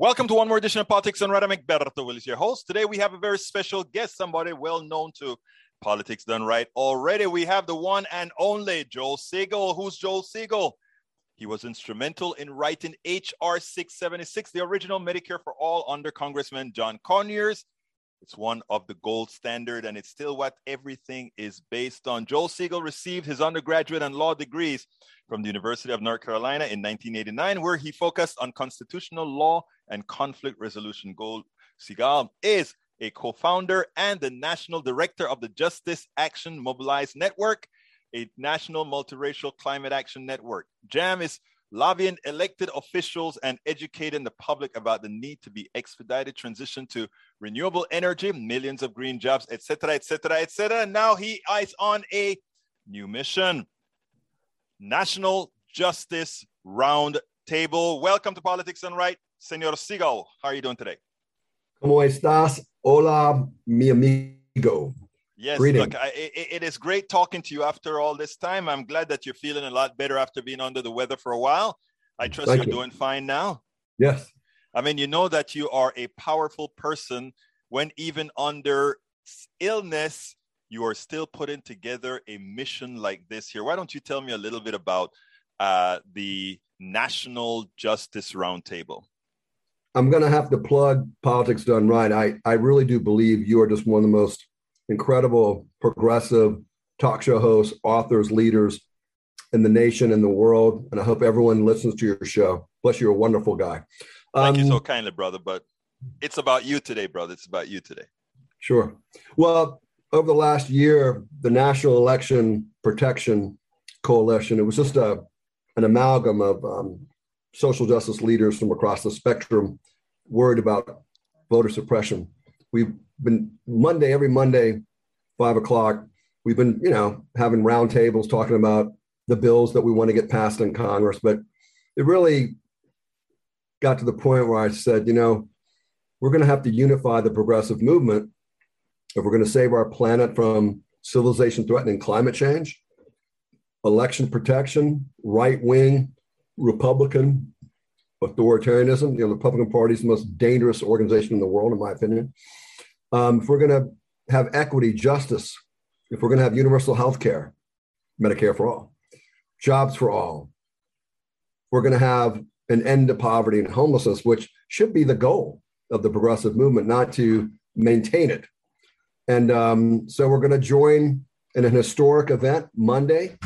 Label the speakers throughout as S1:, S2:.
S1: Welcome to one more edition of Politics Done Right. I'm Egberto Willies, your host. Today we have a very special guest, somebody well known to Politics Done Right. Already we have the one and only Joel Segal. Who's Joel Segal? He was instrumental in writing H.R. 676, the original Medicare for All under Congressman John Conyers. It's one of the gold standard, and it's still what everything is based on. Joel Segal received his undergraduate and law degrees from the University of North Carolina in 1989, where he focused on constitutional law and conflict resolution. Joel Segal is a co-founder and the national director of the Justice Action Mobilized Network, a national multiracial climate action network. JAM is lobbying elected officials and educating the public about the need to be expedited transition to renewable energy, millions of green jobs, etc., etc., etc. Now he is on a new mission. National Justice Round Table. Welcome to Politics and Right, Senor Segal. How are you doing today?
S2: ¿Cómo estás? Hola, mi amigo.
S1: Yes, Greetings. look, I, it, it is great talking to you after all this time. I'm glad that you're feeling a lot better after being under the weather for a while. I trust Thank you're you. doing fine now.
S2: Yes.
S1: I mean, you know that you are a powerful person when even under illness, you are still putting together a mission like this here. Why don't you tell me a little bit about uh, the National Justice Roundtable?
S2: I'm going to have to plug Politics Done Right. I, I really do believe you are just one of the most incredible progressive talk show hosts, authors, leaders in the nation and the world. And I hope everyone listens to your show. Plus, you're a wonderful guy.
S1: Thank um, you so kindly, brother. But it's about you today, brother. It's about you today.
S2: Sure. Well, over the last year, the National Election Protection Coalition, it was just a, an amalgam of um, social justice leaders from across the spectrum worried about voter suppression. We've been Monday, every Monday, five o'clock, we've been, you know, having roundtables talking about the bills that we want to get passed in Congress. But it really got to the point where I said, you know, we're going to have to unify the progressive movement if we're going to save our planet from civilization threatening climate change, election protection, right wing, Republican authoritarianism. You know, the Republican Party is the most dangerous organization in the world, in my opinion. Um, if we're going to have equity, justice, if we're going to have universal health care, Medicare for all, jobs for all, we're going to have an end to poverty and homelessness, which should be the goal of the progressive movement, not to maintain it. And um, so we're going to join in an historic event Monday,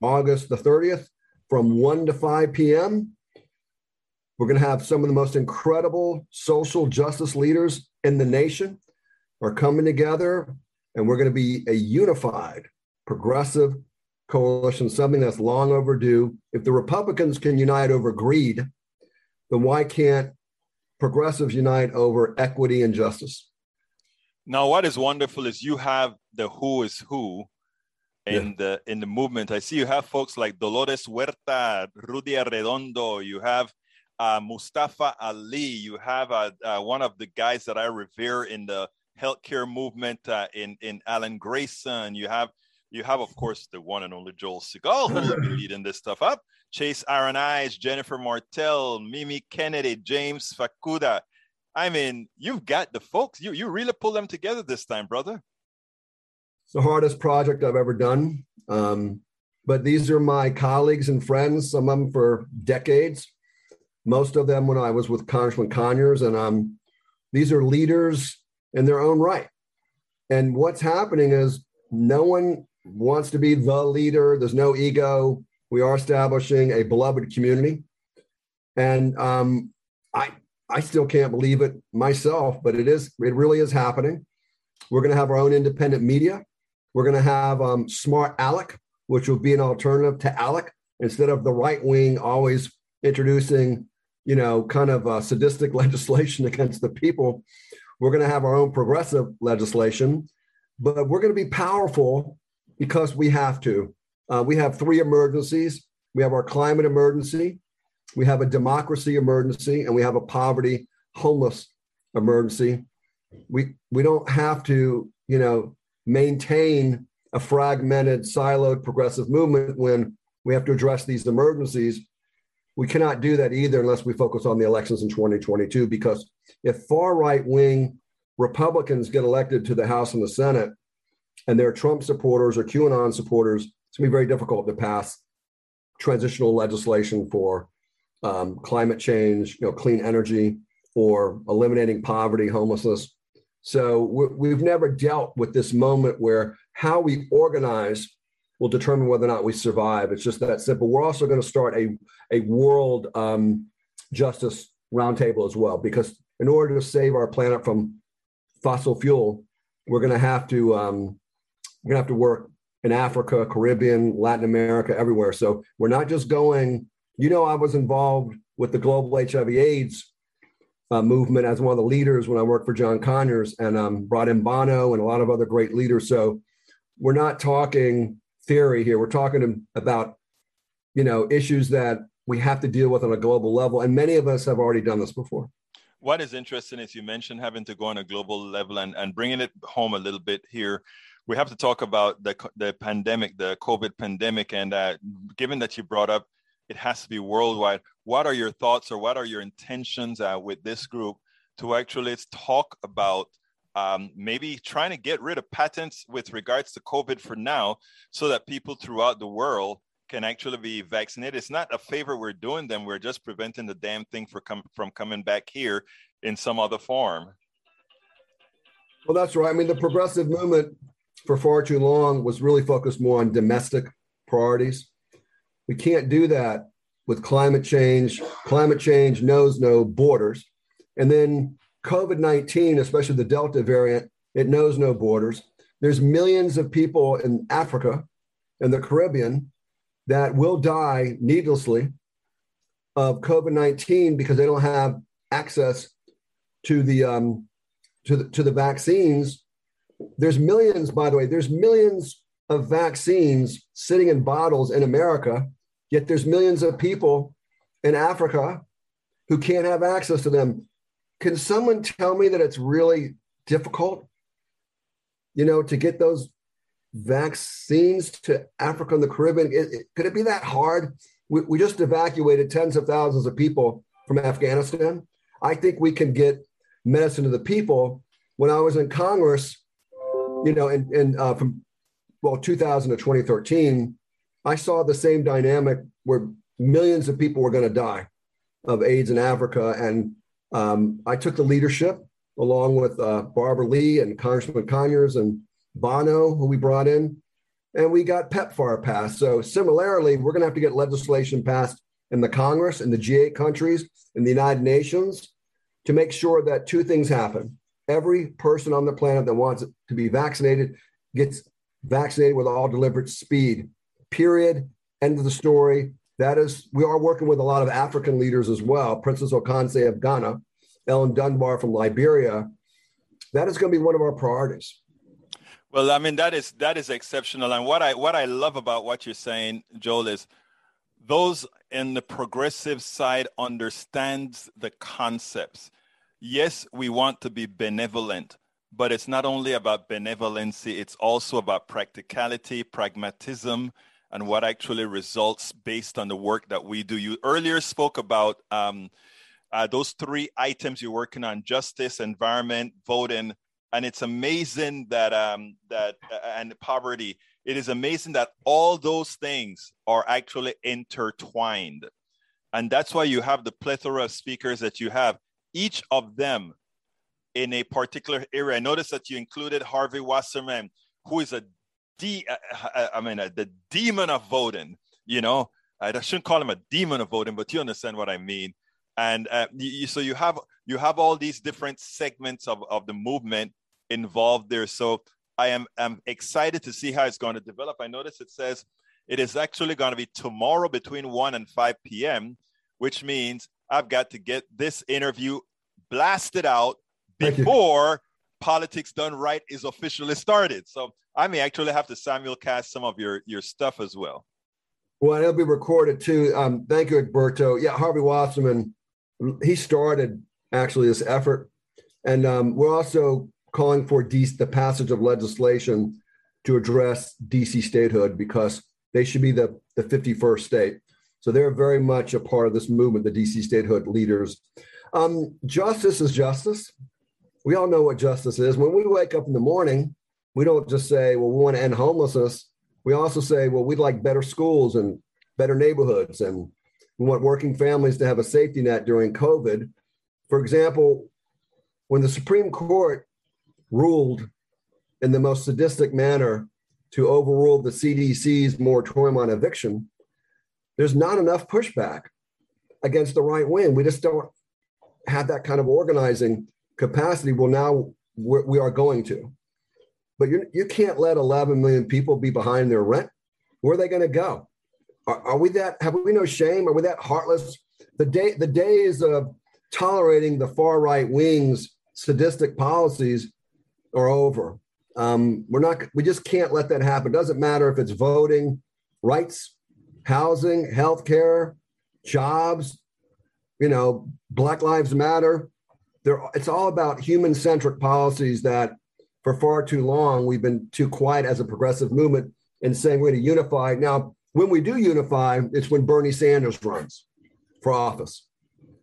S2: August the 30th, from 1 to 5 p.m. We're going to have some of the most incredible social justice leaders in the nation are coming together and we're going to be a unified progressive coalition, something that's long overdue. If the Republicans can unite over greed, then why can't progressives unite over equity and justice?
S1: Now, what is wonderful is you have the who is who in yeah. the in the movement. I see you have folks like Dolores Huerta, Rudy Arredondo. You have uh, Mustafa Ali. You have uh, uh, one of the guys that I revere in the healthcare movement uh, in in Alan Grayson. You have you have of course the one and only Joel Segal who will be leading this stuff up. Chase Iron Eyes, Jennifer Martell, Mimi Kennedy, James Fukuda. I mean, you've got the folks. You you really pull them together this time, brother.
S2: It's the hardest project I've ever done. Um, but these are my colleagues and friends, some of them for decades. Most of them when I was with Congressman Conyers, and um, these are leaders in their own right. And what's happening is no one wants to be the leader. There's no ego. We are establishing a beloved community. And um, I, I still can't believe it myself, but it is, it really is happening. We're going to have our own independent media. We're going to have um, Smart Alec, which will be an alternative to Alec instead of the right wing always introducing, you know, kind of uh, sadistic legislation against the people. We're going to have our own progressive legislation, but we're going to be powerful because we have to. Uh, we have three emergencies we have our climate emergency, we have a democracy emergency, and we have a poverty homeless emergency. We, we don't have to, you know, maintain a fragmented, siloed progressive movement when we have to address these emergencies. We cannot do that either unless we focus on the elections in 2022. Because if far right wing Republicans get elected to the House and the Senate, and they're Trump supporters or QAnon supporters, it's going to be very difficult to pass transitional legislation for um, climate change, you know, clean energy, or eliminating poverty, homelessness. So we've never dealt with this moment where how we organize will determine whether or not we survive. It's just that simple. We're also going to start a, a world um, justice roundtable as well, because in order to save our planet from fossil fuel, we're going to have to um, we're going to have to work in Africa, Caribbean, Latin America, everywhere. So we're not just going. You know, I was involved with the global HIV/AIDS uh, movement as one of the leaders when I worked for John Conyers, and um, brought in Bono and a lot of other great leaders. So we're not talking theory here. We're talking about, you know, issues that we have to deal with on a global level. And many of us have already done this before.
S1: What is interesting is you mentioned having to go on a global level and, and bringing it home a little bit here. We have to talk about the, the pandemic, the COVID pandemic. And uh, given that you brought up it has to be worldwide, what are your thoughts or what are your intentions uh, with this group to actually talk about um, maybe trying to get rid of patents with regards to COVID for now so that people throughout the world can actually be vaccinated. It's not a favor we're doing them. We're just preventing the damn thing com- from coming back here in some other form.
S2: Well, that's right. I mean, the progressive movement for far too long was really focused more on domestic priorities. We can't do that with climate change. Climate change knows no borders. And then COVID 19, especially the Delta variant, it knows no borders. There's millions of people in Africa and the Caribbean that will die needlessly of COVID 19 because they don't have access to the, um, to, the, to the vaccines. There's millions, by the way, there's millions of vaccines sitting in bottles in America, yet there's millions of people in Africa who can't have access to them can someone tell me that it's really difficult, you know, to get those vaccines to Africa and the Caribbean? It, it, could it be that hard? We, we just evacuated tens of thousands of people from Afghanistan. I think we can get medicine to the people. When I was in Congress, you know, in, in uh, from well 2000 to 2013, I saw the same dynamic where millions of people were going to die of AIDS in Africa, and um, I took the leadership along with uh, Barbara Lee and Congressman Conyers and Bono, who we brought in, and we got PEPFAR passed. So similarly, we're going to have to get legislation passed in the Congress, in the G8 countries, in the United Nations, to make sure that two things happen. Every person on the planet that wants to be vaccinated gets vaccinated with all deliberate speed. Period. End of the story. That is, we are working with a lot of African leaders as well. Princess Okonze of Ghana, Ellen Dunbar from Liberia. That is going to be one of our priorities.
S1: Well, I mean that is that is exceptional, and what I what I love about what you're saying, Joel, is those in the progressive side understands the concepts. Yes, we want to be benevolent, but it's not only about benevolency; it's also about practicality, pragmatism, and what actually results based on the work that we do. You earlier spoke about um, uh, those three items you're working on: justice, environment, voting, and it's amazing that um, that uh, and poverty. It is amazing that all those things are actually intertwined, and that's why you have the plethora of speakers that you have. Each of them in a particular area. I noticed that you included Harvey Wasserman, who is a de- uh, uh, I mean, uh, the demon of voting, you know, I shouldn't call him a demon of voting, but you understand what I mean. And uh, you, so you have you have all these different segments of, of the movement involved there. So I am am excited to see how it's going to develop. I notice it says it is actually going to be tomorrow between 1 and 5 p.m., which means I've got to get this interview blasted out before Politics Done Right is officially started. So I may actually have to simulcast some of your your stuff as well.
S2: Well, it'll be recorded too. Um, thank you, Egberto. Yeah, Harvey Wasserman, he started actually this effort, and um, we're also calling for the passage of legislation to address DC statehood because they should be the the 51st state. So they're very much a part of this movement, the DC statehood leaders. Um, justice is justice. We all know what justice is. When we wake up in the morning, we don't just say, well, we want to end homelessness. We also say, well, we'd like better schools and better neighborhoods, and we want working families to have a safety net during COVID. For example, when the Supreme Court ruled in the most sadistic manner to overrule the CDC's moratorium on eviction, there's not enough pushback against the right wing. We just don't have that kind of organizing capacity. Well, now we're, we are going to. But you, you can't let 11 million people be behind their rent. Where are they going to go? Are, are we that, have we no shame? Are we that heartless? The day, the days of tolerating the far right wing's sadistic policies are over. Um, we're not, we just can't let that happen. Doesn't matter if it's voting, rights, housing, healthcare, jobs, you know, Black Lives Matter. There, it's all about human centric policies that for far too long we've been too quiet as a progressive movement in saying we're going to unify. Now, when we do unify, it's when Bernie Sanders runs for office.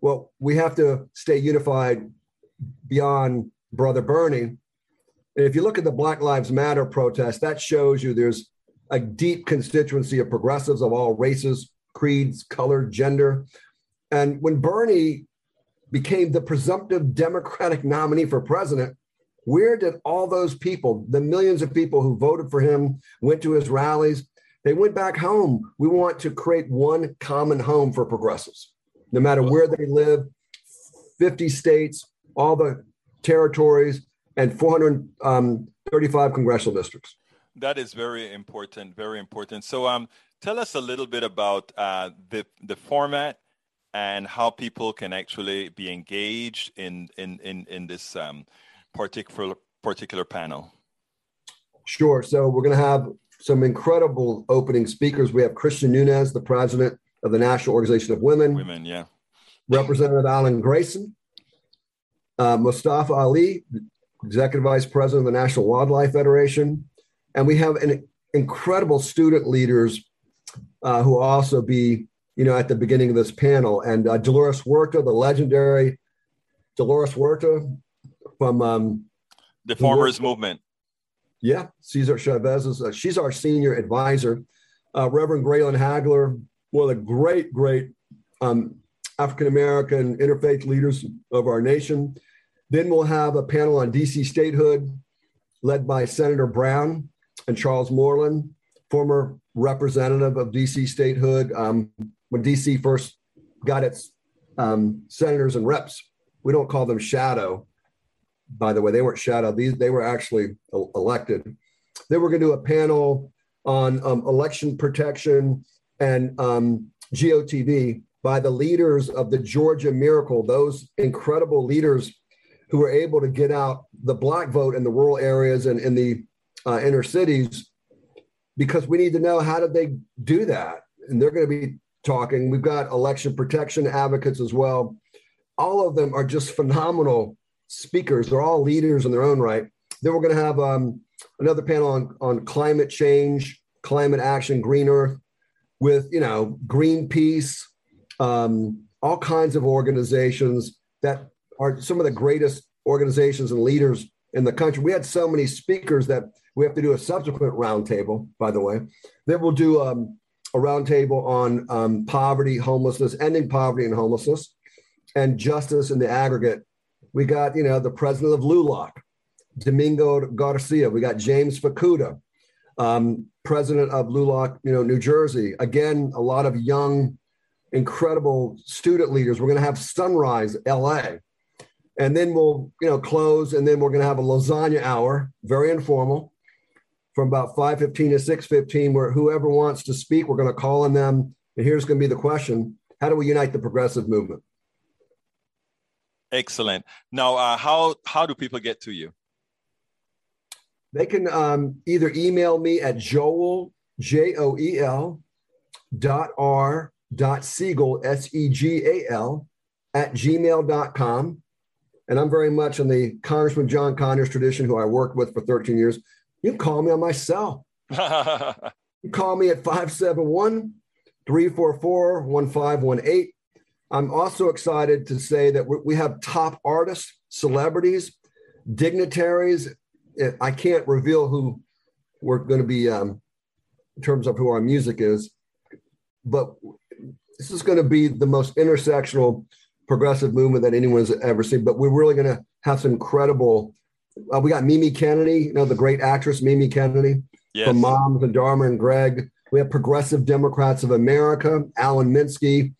S2: Well, we have to stay unified beyond Brother Bernie. And if you look at the Black Lives Matter protest, that shows you there's a deep constituency of progressives of all races, creeds, color, gender. And when Bernie became the presumptive Democratic nominee for president, where did all those people, the millions of people who voted for him, went to his rallies? They went back home. We want to create one common home for progressives, no matter where they live, 50 states, all the territories, and 435 um, congressional districts.
S1: That is very important, very important. So, um, tell us a little bit about uh, the the format and how people can actually be engaged in in in, in this um, particular particular panel.
S2: Sure. So we're going to have some incredible opening speakers. We have Christian Nunez, the president of the National Organization of Women.
S1: Women, yeah.
S2: Representative Alan Grayson, uh, Mustafa Ali, executive vice president of the National Wildlife Federation, and we have an incredible student leaders uh, who will also be, you know, at the beginning of this panel. And uh, Dolores Huerta, the legendary Dolores Huerta from um,
S1: the Farmers Movement.
S2: Yeah, Cesar Chavez is. Uh, she's our senior advisor. Uh, Reverend Graylan Hagler, one of the great, great um, African American interfaith leaders of our nation. Then we'll have a panel on DC statehood led by Senator Brown and Charles Moreland, former representative of DC statehood. Um, when DC first got its um, senators and reps, we don't call them shadow. By the way, they weren't shadow; these they were actually elected. They we're going to do a panel on um, election protection and um, GOTV by the leaders of the Georgia Miracle, those incredible leaders who were able to get out the black vote in the rural areas and in the uh, inner cities because we need to know how did they do that and they're going to be talking we've got election protection advocates as well all of them are just phenomenal speakers they're all leaders in their own right then we're going to have um, another panel on, on climate change climate action green earth with you know greenpeace um, all kinds of organizations that are some of the greatest organizations and leaders in the country. We had so many speakers that we have to do a subsequent roundtable, by the way. Then we'll do um, a roundtable on um, poverty, homelessness, ending poverty and homelessness, and justice in the aggregate. We got, you know, the president of LULAC, Domingo Garcia. We got James Fukuda, um, president of LULAC, you know, New Jersey. Again, a lot of young, incredible student leaders. We're going to have Sunrise LA and then we'll you know close and then we're going to have a lasagna hour very informal from about 5.15 to 6.15 where whoever wants to speak we're going to call on them. And here's going to be the question how do we unite the progressive movement?
S1: Excellent. Now uh, how how do people get to you?
S2: They can um, either email me at joel j-o-e-l dot r dot segal s-e-g-a-l at gmail.com and I'm very much in the Congressman John Conyers tradition, who I worked with for 13 years. You can call me on my cell. you call me at 571 344 1518. I'm also excited to say that we have top artists, celebrities, dignitaries. I can't reveal who we're going to be um, in terms of who our music is, but this is going to be the most intersectional progressive movement that anyone's ever seen. But we're really going to have some incredible. Uh, we got Mimi Kennedy, you know, the great actress Mimi Kennedy yes. from Moms and Dharma and Greg. We have Progressive Democrats of America, Alan Minsky.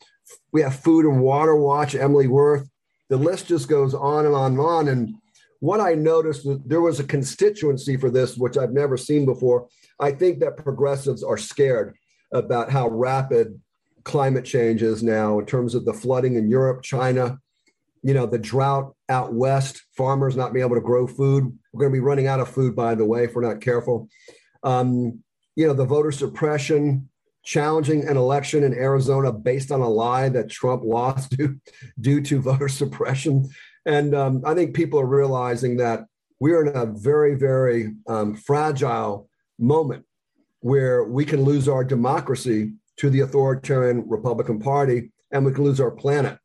S2: We have Food and Water Watch, Emily Wurth. The list just goes on and on and on. And what I noticed that there was a constituency for this, which I've never seen before. I think that progressives are scared about how rapid climate change is now in terms of the flooding in Europe, China, you know, the drought out west, farmers not being able to grow food. We're going to be running out of food, by the way, if we're not careful. Um, you know, the voter suppression, challenging an election in Arizona based on a lie that Trump lost due, due to voter suppression. And um, I think people are realizing that we're in a very, very um, fragile moment where we can lose our democracy to the authoritarian Republican Party and we can lose our planet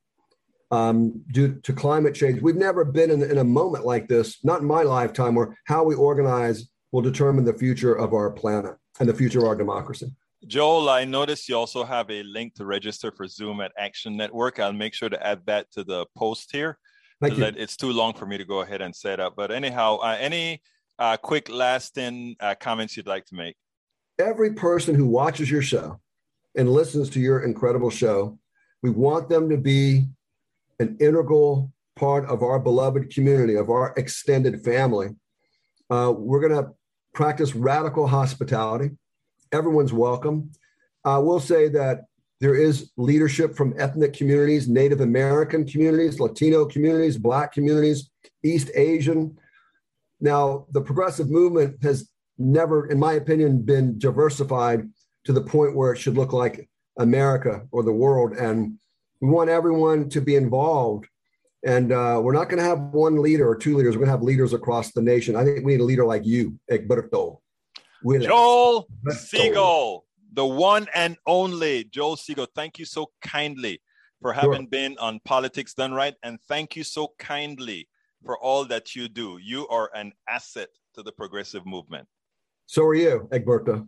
S2: um, due to climate change. We've never been in, in a moment like this, not in my lifetime, where how we organize will determine the future of our planet and the future of our democracy.
S1: Joel, I noticed you also have a link to register for Zoom at Action Network. I'll make sure to add that to the post here.
S2: Thank you.
S1: It's too long for me to go ahead and set up. But anyhow, uh, any uh, quick lasting uh, comments you'd like to make?
S2: Every person who watches your show and listens to your incredible show, we want them to be an integral part of our beloved community, of our extended family. Uh, we're going to practice radical hospitality. Everyone's welcome. I will say that there is leadership from ethnic communities, Native American communities, Latino communities, Black communities, East Asian. Now, the progressive movement has never, in my opinion, been diversified to the point where it should look like America or the world. And we want everyone to be involved. And uh, we're not going to have one leader or two leaders. We're going to have leaders across the nation. I think we need a leader like you, Egberto.
S1: Joel Segal the one and only Joel Segal. Thank you so kindly for having sure. been on Politics Done Right. And thank you so kindly for all that you do. You are an asset to the progressive movement.
S2: So are you, Egberto